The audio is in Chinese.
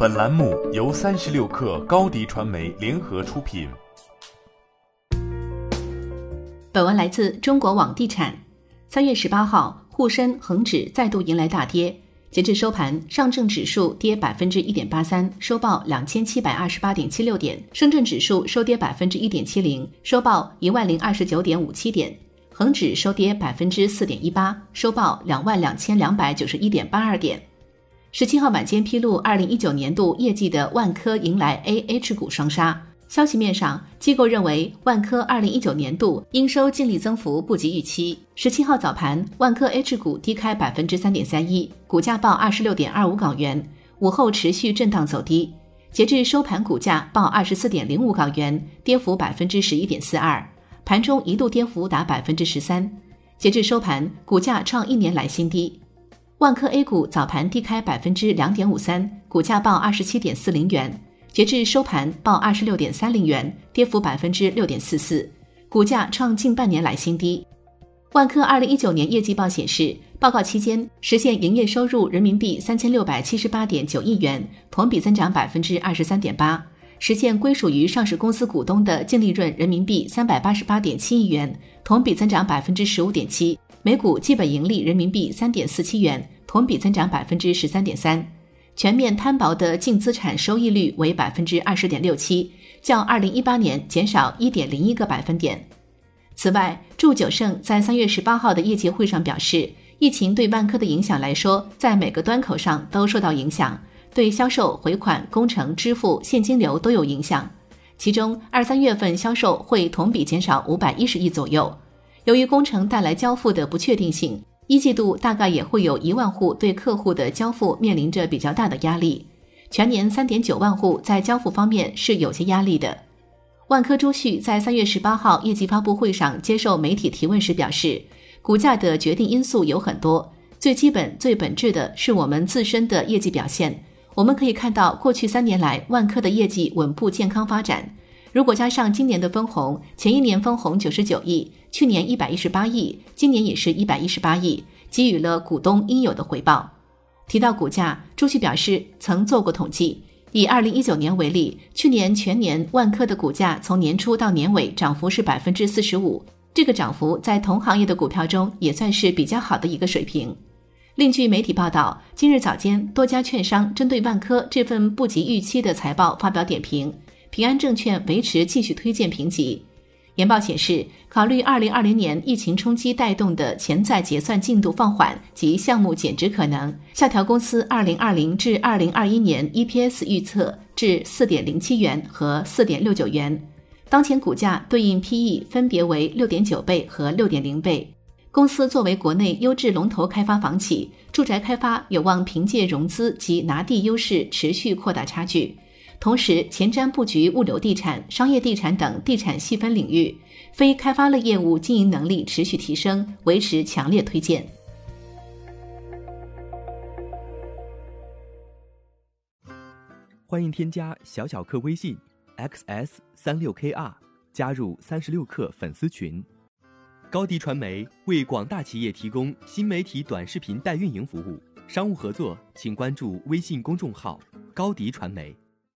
本栏目由三十六氪高低传媒联合出品。本文来自中国网地产。三月十八号，沪深恒指再度迎来大跌，截至收盘，上证指数跌百分之一点八三，收报两千七百二十八点七六点；深圳指数收跌百分之一点七零，收报一万零二十九点五七点；恒指收跌百分之四点一八，收报两万两千两百九十一点八二点。十七号晚间披露，二零一九年度业绩的万科迎来 A H 股双杀。消息面上，机构认为万科二零一九年度应收净利增幅不及预期。十七号早盘，万科 H 股低开百分之三点三一，股价报二十六点二五港元。午后持续震荡走低，截至收盘，股价报二十四点零五港元，跌幅百分之十一点四二。盘中一度跌幅达百分之十三，截至收盘，股价创一年来新低。万科 A 股早盘低开百分之两点五三，股价报二十七点四零元，截至收盘报二十六点三零元，跌幅百分之六点四四，股价创近半年来新低。万科二零一九年业绩报显示，报告期间实现营业收入人民币三千六百七十八点九亿元，同比增长百分之二十三点八，实现归属于上市公司股东的净利润人民币三百八十八点七亿元，同比增长百分之十五点七。每股基本盈利人民币三点四七元，同比增长百分之十三点三，全面摊薄的净资产收益率为百分之二十点六七，较二零一八年减少一点零一个百分点。此外，祝九胜在三月十八号的业绩会上表示，疫情对万科的影响来说，在每个端口上都受到影响，对销售、回款、工程、支付、现金流都有影响。其中，二三月份销售会同比减少五百一十亿左右。由于工程带来交付的不确定性，一季度大概也会有一万户对客户的交付面临着比较大的压力。全年三点九万户在交付方面是有些压力的。万科朱旭在三月十八号业绩发布会上接受媒体提问时表示，股价的决定因素有很多，最基本、最本质的是我们自身的业绩表现。我们可以看到，过去三年来万科的业绩稳步健康发展。如果加上今年的分红，前一年分红九十九亿，去年一百一十八亿，今年也是一百一十八亿，给予了股东应有的回报。提到股价，朱旭表示曾做过统计，以二零一九年为例，去年全年万科的股价从年初到年尾涨幅是百分之四十五，这个涨幅在同行业的股票中也算是比较好的一个水平。另据媒体报道，今日早间多家券商针对万科这份不及预期的财报发表点评。平安证券维持继续推荐评级。研报显示，考虑二零二零年疫情冲击带动的潜在结算进度放缓及项目减值可能，下调公司二零二零至二零二一年 EPS 预测至四点零七元和四点六九元。当前股价对应 PE 分别为六点九倍和六点零倍。公司作为国内优质龙头开发房企，住宅开发有望凭借融资及拿地优势持续扩大差距。同时，前瞻布局物流地产、商业地产等地产细分领域，非开发类业务经营能力持续提升，维持强烈推荐。欢迎添加小小客微信 xs 三六 kr，加入三十六氪粉丝群。高迪传媒为广大企业提供新媒体短视频代运营服务，商务合作请关注微信公众号高迪传媒。